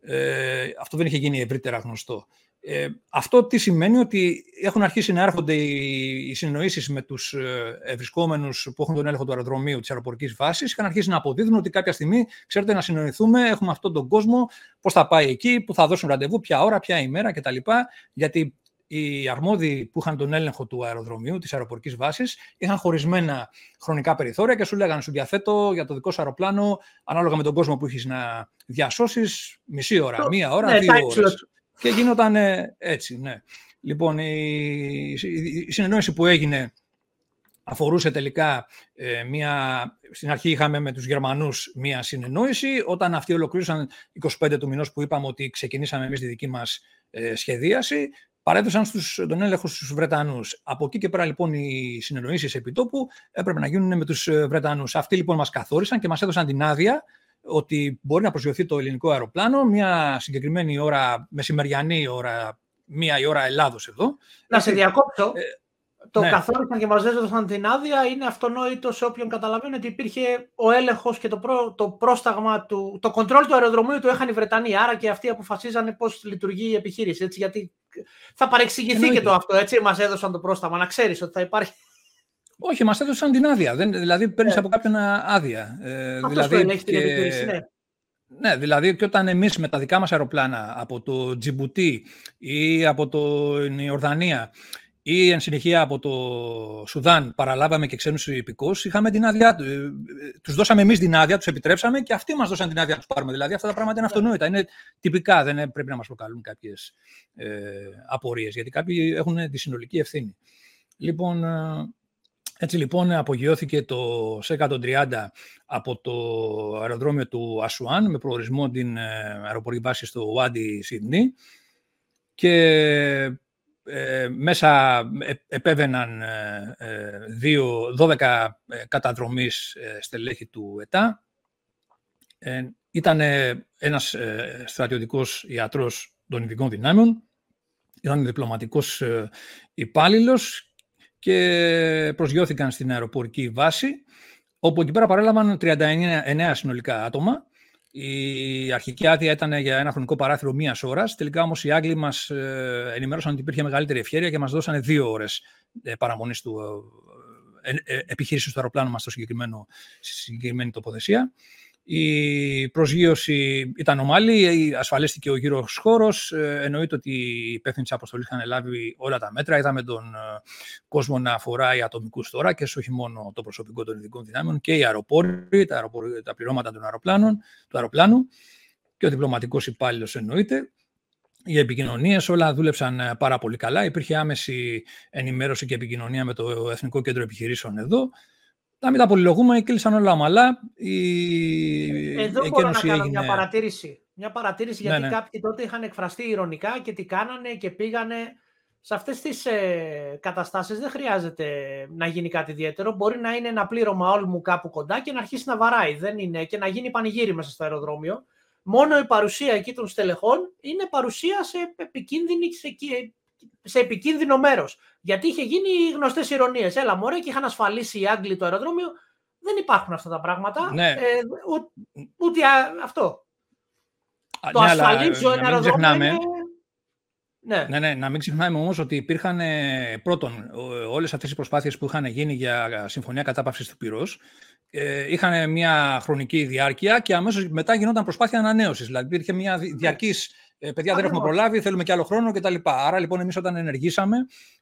Ε, αυτό δεν είχε γίνει ευρύτερα γνωστό. Ε, αυτό τι σημαίνει ότι έχουν αρχίσει να έρχονται οι, οι συνεννοήσει με τους ε, ευρισκόμενους που έχουν τον έλεγχο του αεροδρομίου της αεροπορικής βάσης. Είχαν αρχίσει να αποδίδουν ότι κάποια στιγμή, ξέρετε, να συνεννοηθούμε, έχουμε αυτόν τον κόσμο, πώς θα πάει εκεί, που θα δώσουν ραντεβού, ποια ώρα, ποια ημέρα κτλ. Γιατί οι αρμόδιοι που είχαν τον έλεγχο του αεροδρομίου, της αεροπορικής βάσης, είχαν χωρισμένα χρονικά περιθώρια και σου λέγανε: Σου διαθέτω για το δικό σου αεροπλάνο, ανάλογα με τον κόσμο που έχει να διασώσεις, μισή ώρα, μία ώρα, ναι, δύο ώρες. Και γίνονταν έτσι, ναι. Λοιπόν, η, η συνεννόηση που έγινε αφορούσε τελικά ε, μια... Στην αρχή είχαμε με τους Γερμανούς μια συνεννόηση. Όταν αυτοί ολοκλήρωσαν 25 του μηνός που είπαμε ότι ξεκινήσαμε εμείς τη δική μας ε, σχεδίαση, παρέδωσαν στους, τον έλεγχο στους Βρετανούς. Από εκεί και πέρα λοιπόν οι συνεννοήσεις επιτόπου έπρεπε να γίνουν με τους ε, Βρετανούς. Αυτοί λοιπόν μας καθόρισαν και μας έδωσαν την άδεια ότι μπορεί να προσγειωθεί το ελληνικό αεροπλάνο μια συγκεκριμένη ώρα, μεσημεριανή ώρα, μία η ώρα Ελλάδος εδώ. Να σε διακόψω. Ε, το ναι. καθόρισαν και μας έδωσαν την άδεια είναι αυτονόητο σε όποιον καταλαβαίνει ότι υπήρχε ο έλεγχος και το, το πρόσταγμα του, το κοντρόλ του αεροδρομίου του είχαν οι Βρετανοί, άρα και αυτοί αποφασίζανε πώς λειτουργεί η επιχείρηση, έτσι, γιατί θα παρεξηγηθεί και το αυτό, έτσι, μας έδωσαν το πρόσταγμα, να ξέρεις ότι θα υπάρχει όχι, μας έδωσαν την άδεια. Δεν, δηλαδή, παίρνεις ναι. από κάποιον άδεια. Ε, δηλαδή, είναι, έχει την επιχείρηση, ναι. Ναι, δηλαδή και όταν εμείς με τα δικά μας αεροπλάνα από το Τζιμπουτί ή από την Ιορδανία ή εν συνεχεία από το Σουδάν παραλάβαμε και ξένους υπηκούς, είχαμε την άδειά του. Ε, τους δώσαμε εμείς την άδεια, τους επιτρέψαμε και αυτοί μας δώσαν την άδεια να τους πάρουμε. Δηλαδή αυτά τα πράγματα είναι αυτονόητα. Είναι τυπικά, δεν πρέπει να μας προκαλούν κάποιες ε, απορίες, γιατί κάποιοι έχουν τη συνολική ευθύνη. Λοιπόν, ε, έτσι λοιπόν απογειώθηκε το ΣΕ-130 από το αεροδρόμιο του Ασουάν με προορισμό την ε, αεροπορική βάση στο Wadi Σιδνή και ε, μέσα ε, επέβαιναν ε, δύο, 12 καταδρομής στελέχη του ΕΤΑ. Ήταν ένας στρατιωτικός ιατρός των ειδικών δυνάμεων, ήταν διπλωματικός υπάλληλος και προσγειώθηκαν στην αεροπορική βάση, όπου εκεί πέρα παρέλαβαν 39 συνολικά άτομα. Η αρχική άδεια ήταν για ένα χρονικό παράθυρο μίας ώρας. Τελικά όμως οι Άγγλοι μας ε, ενημέρωσαν ότι υπήρχε μεγαλύτερη ευχαίρεια και μας δώσανε δύο ώρες παραμονής του ε, ε, επιχείρησης του αεροπλάνου μας στη συγκεκριμένη τοποθεσία. Η προσγείωση ήταν ομάλη, ασφαλίστηκε ο γύρος χώρος. Ε, εννοείται ότι οι υπεύθυνοι της αποστολής είχαν λάβει όλα τα μέτρα. Είδαμε τον ε, κόσμο να φοράει ατομικούς τώρα και όχι μόνο το προσωπικό των ειδικών δυνάμεων και οι αεροπόροι, τα, αεροπόροι, τα πληρώματα των αεροπλάνων, του αεροπλάνου και ο διπλωματικός υπάλληλος εννοείται. Οι επικοινωνίες όλα δούλεψαν ε, πάρα πολύ καλά. Υπήρχε άμεση ενημέρωση και επικοινωνία με το Εθνικό Κέντρο Επιχειρήσεων εδώ. Να μην τα πολυλογούμε, κλείσαν όλα ομαλά. Η... Εδώ μπορώ να κάνω μια παρατήρηση. Μια παρατήρηση ναι, γιατί ναι. κάποιοι τότε είχαν εκφραστεί ηρωνικά και τι κάνανε και πήγανε. Σε αυτές τις ε, καταστάσεις δεν χρειάζεται να γίνει κάτι ιδιαίτερο. Μπορεί να είναι ένα πλήρωμα όλμου κάπου κοντά και να αρχίσει να βαράει. Δεν είναι και να γίνει πανηγύρι μέσα στο αεροδρόμιο. Μόνο η παρουσία εκεί των στελεχών είναι παρουσία σε επικίνδυνη, σε, σε επικίνδυνο μέρος. Γιατί είχε γίνει γνωστές ηρωνίες. Έλα, μωρέ, και είχαν ασφαλίσει οι Άγγλοι το αεροδρόμιο. Δεν υπάρχουν αυτά τα πράγματα. Ναι. Ε, ούτε αυτό. το ναι, ασφαλίζω ένα αεροδρόμιο. Είναι... Ναι. ναι, ναι, να μην ξεχνάμε όμως ότι υπήρχαν ε, πρώτον όλες αυτές οι προσπάθειες που είχαν γίνει για συμφωνία κατάπαυσης του πυρός. ε, είχαν μια χρονική διάρκεια και αμέσως μετά γινόταν προσπάθεια ανανέωσης. Δηλαδή υπήρχε μια διαρκής ε, παιδιά δεν έχουμε προλάβει, θέλουμε και άλλο χρόνο κτλ. Άρα λοιπόν εμείς όταν ενεργήσαμε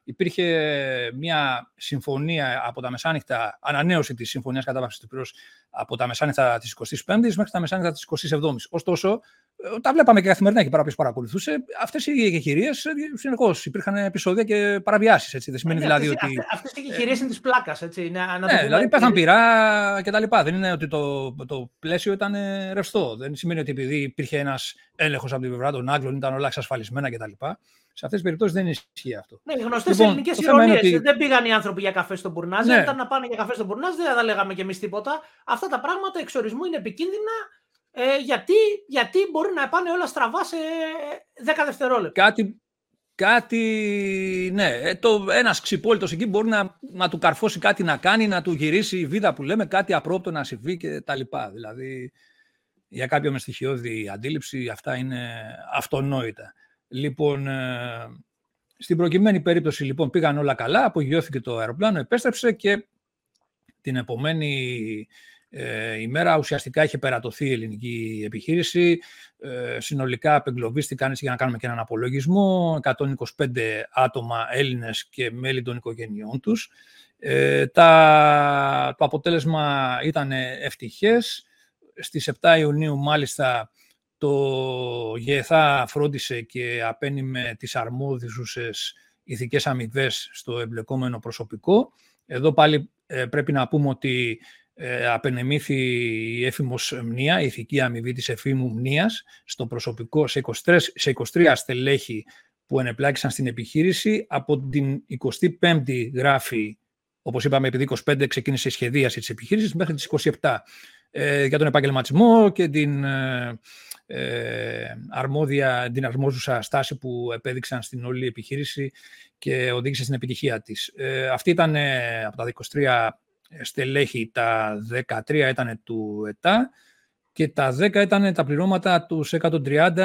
υπήρχε μια συμφωνία από τα μεσάνυχτα, ανανέωση της συμφωνίας κατάβασης του πυρός από τα μεσάνυχτα της 25ης μέχρι τα μεσάνυχτα της 27ης. Ωστόσο, ε, τα βλέπαμε και καθημερινά εκεί πέρα που παρακολουθούσε. Αυτές οι εγχειρίε ε, συνεχώς υπήρχαν επεισόδια και παραβιάσεις. Δεν σημαίνει ναι, δηλαδή αυτές, ότι. Αυτές οι εγχειρίε είναι της πλάκας. Ναι, δηλαδή πέθαν πειρά και τα λοιπά. Δεν είναι ότι το, το πλαίσιο ήταν ρευστό. Δεν σημαίνει ότι επειδή υπήρχε ένας έλεγχος από την πλευρά των Άγγλων ήταν όλα εξασφαλισμένα κτλ. Σε αυτές τις περιπτώσεις δεν ισχύει αυτό. Ναι, γνωστές λοιπόν, ελληνικές ηρωνίες. Ότι... Δεν πήγαν οι άνθρωποι για καφέ στον Μπουρνάζ. Ναι. ήταν να πάνε για καφέ στον Μπουρνάζ, δεν θα λέγαμε κι εμείς τίποτα. Αυτά τα πράγματα εξορισμού είναι επικίνδυνα ε, γιατί, γιατί μπορεί να πάνε όλα στραβά σε 10 δευτερόλεπτα. Κάτι, κάτι ναι, ε, το, ένας ξυπόλυτος εκεί μπορεί να, να του καρφώσει κάτι να κάνει, να του γυρίσει η βίδα που λέμε, κάτι απρόπτω να συμβεί και τα λοιπά. Δηλαδή, για κάποιο με στοιχειώδη αντίληψη αυτά είναι αυτονόητα. Λοιπόν, ε, στην προκειμένη περίπτωση λοιπόν πήγαν όλα καλά, απογειώθηκε το αεροπλάνο, επέστρεψε και την επομένη ε, ημέρα ουσιαστικά είχε περατωθεί η ελληνική επιχείρηση. Ε, συνολικά απεγκλωβίστηκαν, για να κάνουμε και έναν απολογισμό, 125 άτομα Έλληνες και μέλη των οικογενειών τους. Ε, τα, το αποτέλεσμα ήταν ευτυχές. Στις 7 Ιουνίου μάλιστα το ΓΕΘΑ φρόντισε και απένιμε τις αρμόδιουσες ηθικές αμοιβές στο εμπλεκόμενο προσωπικό. Εδώ πάλι ε, πρέπει να πούμε ότι ε, απενεμήθη η έφημος μνήα, η ηθική αμοιβή της εφήμου μνήας στο προσωπικό σε 23, σε 23 στελέχη που ενεπλάκησαν στην επιχείρηση. Από την 25η γράφη, όπως είπαμε, επειδή 25 ξεκίνησε η σχεδίαση της επιχείρησης, μέχρι τις 27 ε, για τον επαγγελματισμό και την ε, ε, αρμόδια, την αρμόζουσα στάση που επέδειξαν στην όλη επιχείρηση και οδήγησε στην επιτυχία της. Ε, αυτή ήταν ε, από τα 23 στελέχη, τα 13 ήταν του ΕΤΑ και τα 10 ήταν τα πληρώματα του 130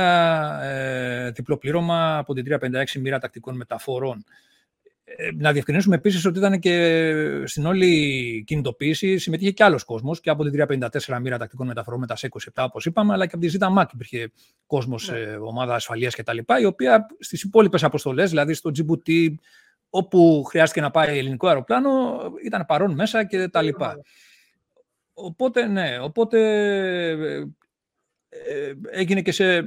ε, διπλοπλήρωμα από την 356 μοίρα τακτικών μεταφορών. Ε, να διευκρινίσουμε επίσης ότι ήταν και στην όλη κινητοποίηση συμμετείχε και άλλος κόσμος και από την 354 μοίρα τακτικών μεταφορών με τα 27, όπως είπαμε, αλλά και από τη ZITA MAC υπήρχε κόσμος, ναι. ε, ομάδα ασφαλείας κτλ. Η οποία στις υπόλοιπες αποστολές, δηλαδή στο Djibouti, όπου χρειάστηκε να πάει ελληνικό αεροπλάνο, ήταν παρόν μέσα και τα λοιπά. Οπότε, ναι, οπότε ε, έγινε και σε ε,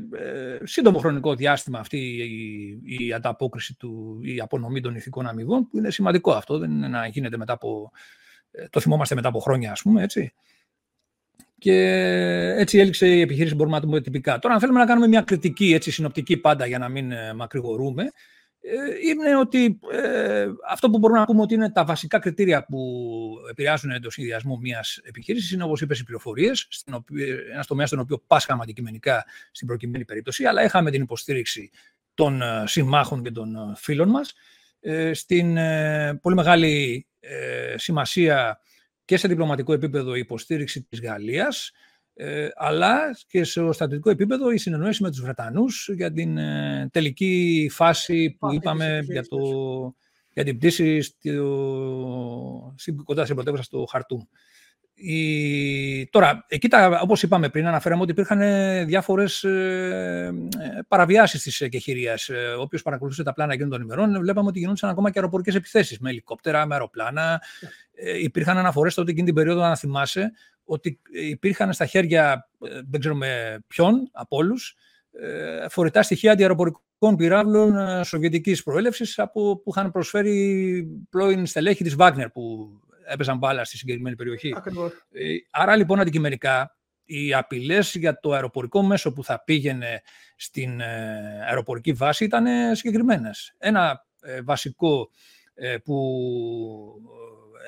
σύντομο χρονικό διάστημα αυτή η, η ανταπόκριση του, η απονομή των ηθικών αμοιβών, που είναι σημαντικό αυτό, δεν είναι να γίνεται μετά από, ε, το θυμόμαστε μετά από χρόνια, ας πούμε, έτσι. Και έτσι έληξε η επιχείρηση, μπορούμε να το πούμε τυπικά. Τώρα, αν θέλουμε να κάνουμε μια κριτική, έτσι, συνοπτική πάντα, για να μην μακρηγορούμε, ε, είναι ότι ε, αυτό που μπορούμε να πούμε ότι είναι τα βασικά κριτήρια που επηρεάζουν το συνδυασμό μιας επιχείρησης είναι, όπως είπες, οι πληροφορίες, ένας τομέας στον οποίο πάσχαμε αντικειμενικά στην προκειμένη περίπτωση, αλλά είχαμε την υποστήριξη των ε, συμμάχων και των φίλων μας. Στην πολύ μεγάλη σημασία και σε διπλωματικό επίπεδο η υποστήριξη της Γαλλίας, ε, αλλά και σε στατικό επίπεδο η συνεννόηση με τους Βρετανούς για την ε, τελική φάση που είπαμε για, το, για την πτήση στο, κοντά στην πρωτεύουσα στο Χαρτούμ. Η... Τώρα, εκεί τα, όπως είπαμε πριν, αναφέραμε ότι υπήρχαν διάφορες ε, παραβιάσεις της εκεχηρίας. Ε, όποιος παρακολουθούσε τα πλάνα εκείνων των ημερών, βλέπαμε ότι γινόντουσαν ακόμα και αεροπορικές επιθέσεις με ελικόπτερα, με αεροπλάνα. Ε, υπήρχαν αναφορές τότε εκείνη την περίοδο, να θυμάσαι, ότι υπήρχαν στα χέρια, ε, δεν ξέρουμε ποιον, από όλους, ε, φορητά στοιχεία αντιαεροπορικών πυράβλων ε, σοβιετικής προέλευσης που είχαν προσφέρει πρώην στελέχη της Βάγνερ που έπαιζαν μπάλα στη συγκεκριμένη περιοχή. Άρα λοιπόν αντικειμενικά οι απειλές για το αεροπορικό μέσο που θα πήγαινε στην αεροπορική βάση ήταν συγκεκριμένες. Ένα βασικό που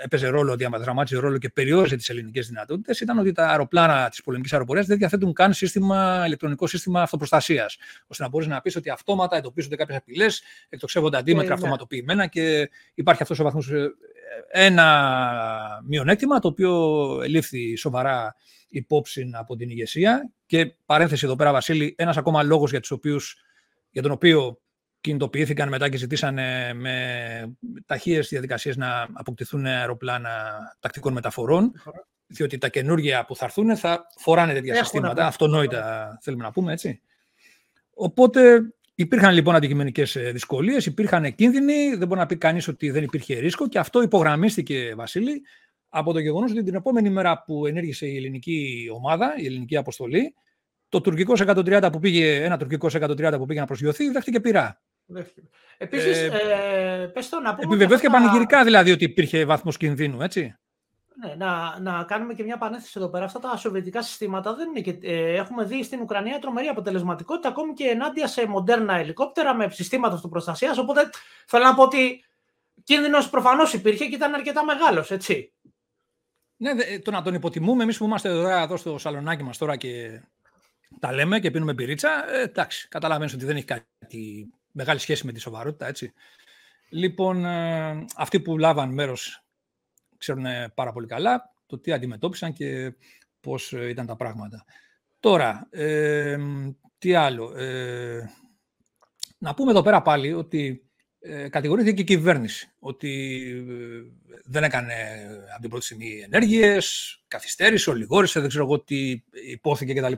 έπαιζε ρόλο, διαδραμάτιζε ρόλο και περιόριζε τις ελληνικές δυνατότητες ήταν ότι τα αεροπλάνα της πολεμικής αεροπορίας δεν διαθέτουν καν σύστημα, ηλεκτρονικό σύστημα αυτοπροστασία. ώστε να μπορείς να πεις ότι αυτόματα εντοπίζονται κάποιες απειλές, εκτοξεύονται αντίμετρα yeah, ναι. αυτοματοποιημένα και υπάρχει αυτός ο βαθμός. Ε, ένα μειονέκτημα το οποίο λήφθη σοβαρά υπόψη από την ηγεσία και παρένθεση εδώ πέρα Βασίλη, ένας ακόμα λόγος για, οποίους, για τον οποίο κινητοποιήθηκαν μετά και ζητήσανε με ταχείες διαδικασίες να αποκτηθούν αεροπλάνα τακτικών μεταφορών. διότι τα καινούργια που θα έρθουν θα φοράνε τέτοια συστήματα, αυτονόητα θέλουμε να πούμε έτσι. Οπότε υπήρχαν λοιπόν αντικειμενικές ε, δυσκολίες, υπήρχαν κίνδυνοι, δεν μπορεί να πει κανείς ότι δεν υπήρχε ρίσκο και αυτό υπογραμμίστηκε, Βασίλη, από το γεγονός ότι την επόμενη μέρα που ενέργησε η ελληνική ομάδα, η ελληνική αποστολή, το τουρκικό 130 που πήγε, ένα τουρκικό 130 που πήγε να προσγειωθεί, δέχτηκε πειρά. Επίσης, ε, ε, πες το να πούμε. Επιβεβαιώθηκε αυτά... πανηγυρικά δηλαδή ότι υπήρχε βαθμός κινδύνου, έτσι. Ναι, να, να κάνουμε και μια πανέθεση εδώ πέρα. Αυτά τα σοβιετικά συστήματα δεν είναι και, ε, έχουμε δει στην Ουκρανία τρομερή αποτελεσματικότητα ακόμη και ενάντια σε μοντέρνα ελικόπτερα με συστήματα αυτοπροστασίας. Οπότε θέλω να πω ότι κίνδυνος προφανώς υπήρχε και ήταν αρκετά μεγάλος, έτσι. Ναι, το να τον υποτιμούμε εμείς που είμαστε εδώ, εδώ στο σαλονάκι μας τώρα και τα λέμε και πίνουμε πυρίτσα. Ε, εντάξει, καταλαβαίνεις ότι δεν έχει κάτι μεγάλη σχέση με τη σοβαρότητα, έτσι. Λοιπόν, ε, αυτοί που λάβαν μέρος ξέρουν πάρα πολύ καλά το τι αντιμετώπισαν και πώς ε, ήταν τα πράγματα. Τώρα, ε, τι άλλο. Ε, να πούμε εδώ πέρα πάλι ότι ε, κατηγορήθηκε και η κυβέρνηση ότι δεν έκανε από την πρώτη στιγμή ενέργειες, καθυστέρησε, ολιγόρησε, δεν ξέρω εγώ τι υπόθηκε κτλ.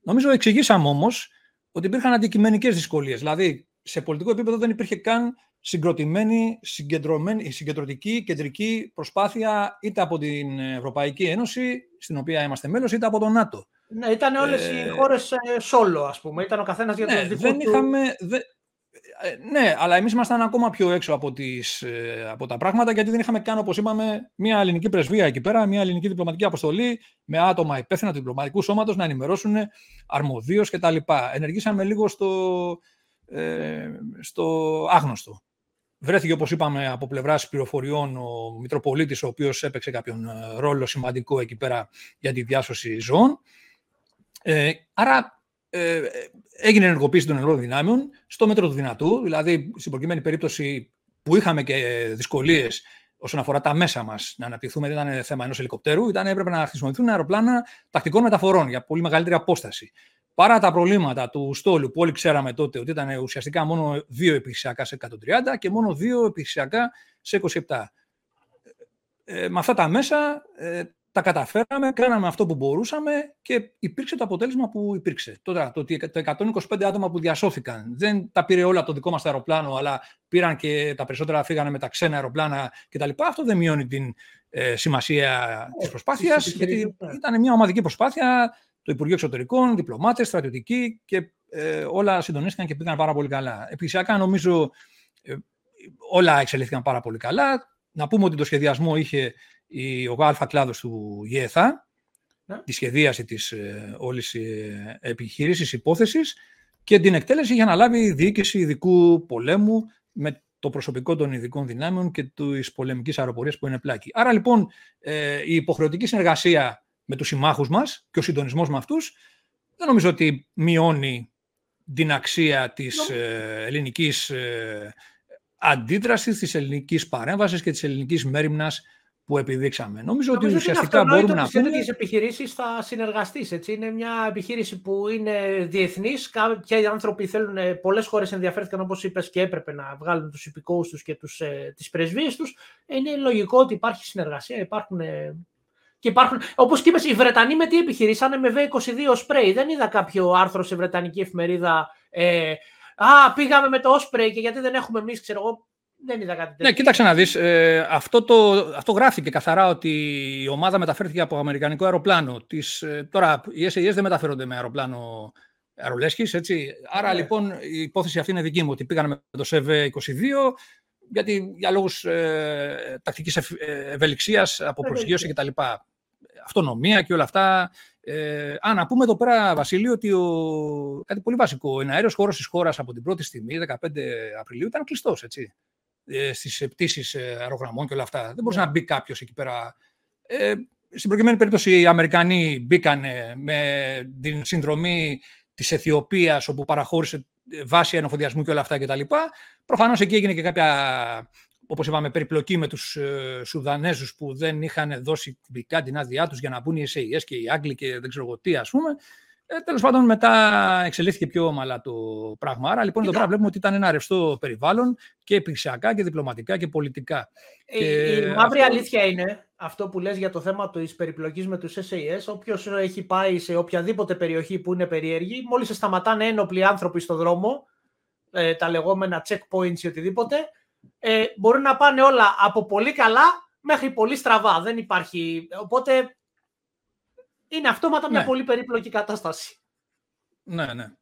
Νομίζω εξηγήσαμε όμως ότι υπήρχαν αντικειμενικές δυσκολίες. Δηλαδή, σε πολιτικό επίπεδο δεν υπήρχε καν συγκροτημένη, συγκεντρωμένη, συγκεντρωτική, κεντρική προσπάθεια είτε από την Ευρωπαϊκή Ένωση, στην οποία είμαστε μέλος, είτε από το ΝΑΤΟ. Ναι, ήταν όλες ε... οι χώρες σόλο, ας πούμε. Ήταν ο καθένας για ναι, το δικό δεν του... Είχαμε, ε, ναι, αλλά εμείς ήμασταν ακόμα πιο έξω από, τις, ε, από τα πράγματα, γιατί δεν είχαμε καν, όπως είπαμε, μια ελληνική πρεσβεία εκεί πέρα, μια ελληνική διπλωματική αποστολή, με άτομα υπεύθυνα του διπλωματικού σώματος να ενημερώσουν αρμοδίως κτλ. Ενεργήσαμε λίγο στο, ε, στο άγνωστο. Βρέθηκε, όπως είπαμε, από πλευράς πληροφοριών ο Μητροπολίτης, ο οποίος έπαιξε κάποιον ε, ρόλο σημαντικό εκεί πέρα για τη διάσωση ζώων. Ε, άρα ε, έγινε ενεργοποίηση των ενεργών δυνάμεων στο μέτρο του δυνατού, δηλαδή στην προκειμένη περίπτωση που είχαμε και δυσκολίες όσον αφορά τα μέσα μας να αναπτυχθούμε, δεν ήταν θέμα ενός ελικοπτέρου, ήταν έπρεπε να χρησιμοποιηθούν αεροπλάνα τακτικών μεταφορών για πολύ μεγαλύτερη απόσταση. Παρά τα προβλήματα του στόλου που όλοι ξέραμε τότε ότι ήταν ουσιαστικά μόνο δύο επιχειρησιακά σε 130 και μόνο δύο επιχειρησιακά σε 27. Ε, με αυτά τα μέσα ε, τα καταφέραμε, κάναμε αυτό που μπορούσαμε και υπήρξε το αποτέλεσμα που υπήρξε. Τώρα, το ότι τα 125 άτομα που διασώθηκαν δεν τα πήρε όλα το δικό μας αεροπλάνο, αλλά πήραν και τα περισσότερα φύγανε με τα ξένα αεροπλάνα κτλ. Αυτό δεν μειώνει την ε, σημασία της προσπάθειας, γιατί ήταν μια ομαδική προσπάθεια το Υπουργείο Εξωτερικών, διπλωμάτες, στρατιωτικοί και ε, όλα συντονίστηκαν και πήγαν πάρα πολύ καλά. Επιχειρησιακά νομίζω ε, όλα εξελίχθηκαν πάρα πολύ καλά. Να πούμε ότι το σχεδιασμό είχε η, ο ΑΛΦΑ κλάδος του ΓΕΘΑ, ναι. τη σχεδίαση της ε, όλης ε, επιχείρησης, υπόθεσης και την εκτέλεση είχε αναλάβει η διοίκηση ειδικού πολέμου με το προσωπικό των ειδικών δυνάμεων και της πολεμικής αεροπορίας που είναι πλάκη. Άρα λοιπόν ε, η υποχρεωτική συνεργασία με τους συμμάχους μας και ο συντονισμός με αυτούς, δεν νομίζω ότι μειώνει την αξία της ε, ελληνικής ε, αντίδρασης, της ελληνικής παρέμβασης και της ελληνικής μέρημνας που επιδείξαμε. Νομίζω, ότι ουσιαστικά μπορούμε να πούμε... Σε επιχειρήσεις θα συνεργαστείς, έτσι. Είναι μια επιχείρηση που είναι διεθνής. Κάποιοι άνθρωποι θέλουν, ε, πολλές χώρες ενδιαφέρθηκαν, όπως είπες, και έπρεπε να βγάλουν τους υπηκόους τους και τους, ε, τις πρεσβείες τους. Είναι λογικό ότι υπάρχει συνεργασία, υπάρχουν ε, και υπάρχουν, όπως και είπες, οι Βρετανοί με τι επιχειρήσανε με V22 spray. Δεν είδα κάποιο άρθρο σε Βρετανική εφημερίδα. Ε, Α, πήγαμε με το Osprey και γιατί δεν έχουμε εμείς, ξέρω εγώ. Δεν είδα κάτι τέτοιο. Ναι, κοίταξε να δεις. Ε, αυτό, το, αυτό γράφηκε καθαρά ότι η ομάδα μεταφέρθηκε από αμερικανικό αεροπλάνο. Τις, ε, τώρα, οι SAS δεν μεταφέρονται με αεροπλάνο αερολέσχης, έτσι. Άρα, ναι. λοιπόν, η υπόθεση αυτή είναι δική μου, ότι πήγαμε με το ΣΕΒ-22, γιατί για λόγους ε, τακτικής ευελιξίας από προσγείωση κτλ αυτονομία και όλα αυτά. Ε, α, να πούμε εδώ πέρα, Βασίλειο, ότι ο, κάτι πολύ βασικό. Ο αέριο χώρος της χώρας από την πρώτη στιγμή, 15 Απριλίου, ήταν κλειστός. Ε, Στις πτήσει ε, αερογραμμών και όλα αυτά. Δεν μπορούσε ναι. να μπει κάποιος εκεί πέρα. Ε, στην προκειμένη περίπτωση, οι Αμερικανοί μπήκαν με την συνδρομή της Αιθιοπίας, όπου παραχώρησε βάση αναφοδιασμού και όλα αυτά κτλ. Προφανώς εκεί έγινε και κάποια Όπως είπαμε, περιπλοκή με τους ε, Σουδανέζους που δεν είχαν δώσει τυπικά την άδειά τους για να μπουν οι SAS και οι Άγγλοι και δεν ξέρω εγώ τι, ας πούμε. Ε, Τέλος πάντων, μετά εξελίχθηκε πιο ομαλά το πράγμα. Άρα, λοιπόν, εδώ πέρα βλέπουμε ότι ήταν ένα ρευστό περιβάλλον και υπηρεσιακά και διπλωματικά και πολιτικά. Η, και η μαύρη αυτό... αλήθεια είναι αυτό που λες για το θέμα της περιπλοκής με τους SAS. Όποιος έχει πάει σε οποιαδήποτε περιοχή που είναι περίεργη, μόλις σε σταματάνε ένοπλοι άνθρωποι στο δρόμο, ε, τα λεγόμενα checkpoints ή οτιδήποτε, ε, μπορεί να πάνε όλα από πολύ καλά μέχρι πολύ στραβά. Δεν υπάρχει... Οπότε είναι αυτόματα μια ναι. πολύ περίπλοκη κατάσταση. Ναι, ναι.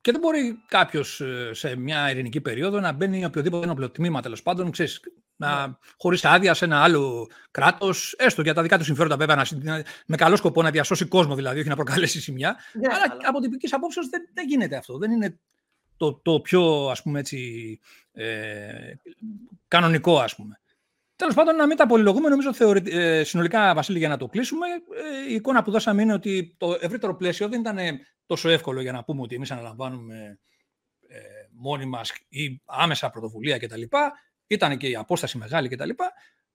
Και δεν μπορεί κάποιος ε, σε μια ειρηνική περίοδο να μπαίνει οποιοδήποτε ένοπλο τμήμα τέλος πάντων, ξέρεις, να, ναι. χωρίς άδεια σε ένα άλλο κράτος, έστω για τα δικά του συμφέροντα βέβαια, να, με καλό σκοπό να διασώσει κόσμο δηλαδή, όχι να προκαλέσει σημεία. Ναι, αλλά, αλλά από τυπικής απόψεως δεν, δεν γίνεται αυτό. Δεν είναι το, το πιο ας πούμε έτσι, ε, κανονικό ας πούμε. Τέλος πάντων, να μην τα πολυλογούμε, νομίζω θεωρη... ε, συνολικά, Βασίλη, για να το κλείσουμε, ε, η εικόνα που δώσαμε είναι ότι το ευρύτερο πλαίσιο δεν ήταν τόσο εύκολο για να πούμε ότι εμείς αναλαμβάνουμε ε, μόνοι μας ή άμεσα πρωτοβουλία κτλ. Ήταν και η απόσταση μεγάλη κτλ.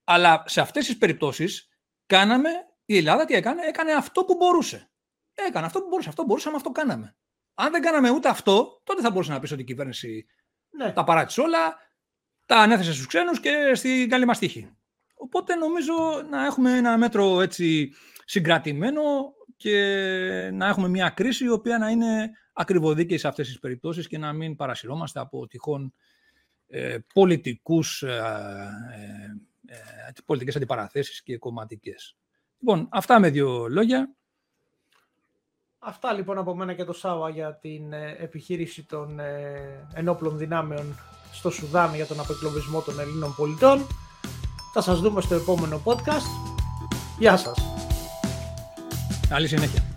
Αλλά σε αυτές τις περιπτώσεις κάναμε, η Ελλάδα τι έκανε, έκανε αυτό που μπορούσε. Έκανε αυτό που μπορούσε. Αυτό μπορούσαμε, αυτό κάναμε. Αν δεν κάναμε ούτε αυτό, τότε θα μπορούσε να πεις ότι η κυβέρνηση ναι. τα παράτησε όλα, τα ανέθεσε στους ξένους και στην καλή μας τύχη. Οπότε νομίζω να έχουμε ένα μέτρο έτσι συγκρατημένο και να έχουμε μια κρίση η οποία να είναι ακριβοδίκαιη σε αυτές τις περιπτώσεις και να μην παρασυρώμαστε από τυχόν ε, πολιτικούς, ε, ε, ε, πολιτικές αντιπαραθέσεις και κομματικές. Λοιπόν, αυτά με δύο λόγια. Αυτά λοιπόν από μένα και το Σάβα για την ε, επιχείρηση των ε, ενόπλων δυνάμεων στο Σουδάν για τον απεκλωβισμό των Ελλήνων πολιτών. Θα σας δούμε στο επόμενο podcast. Γεια σας. Καλή συνέχεια.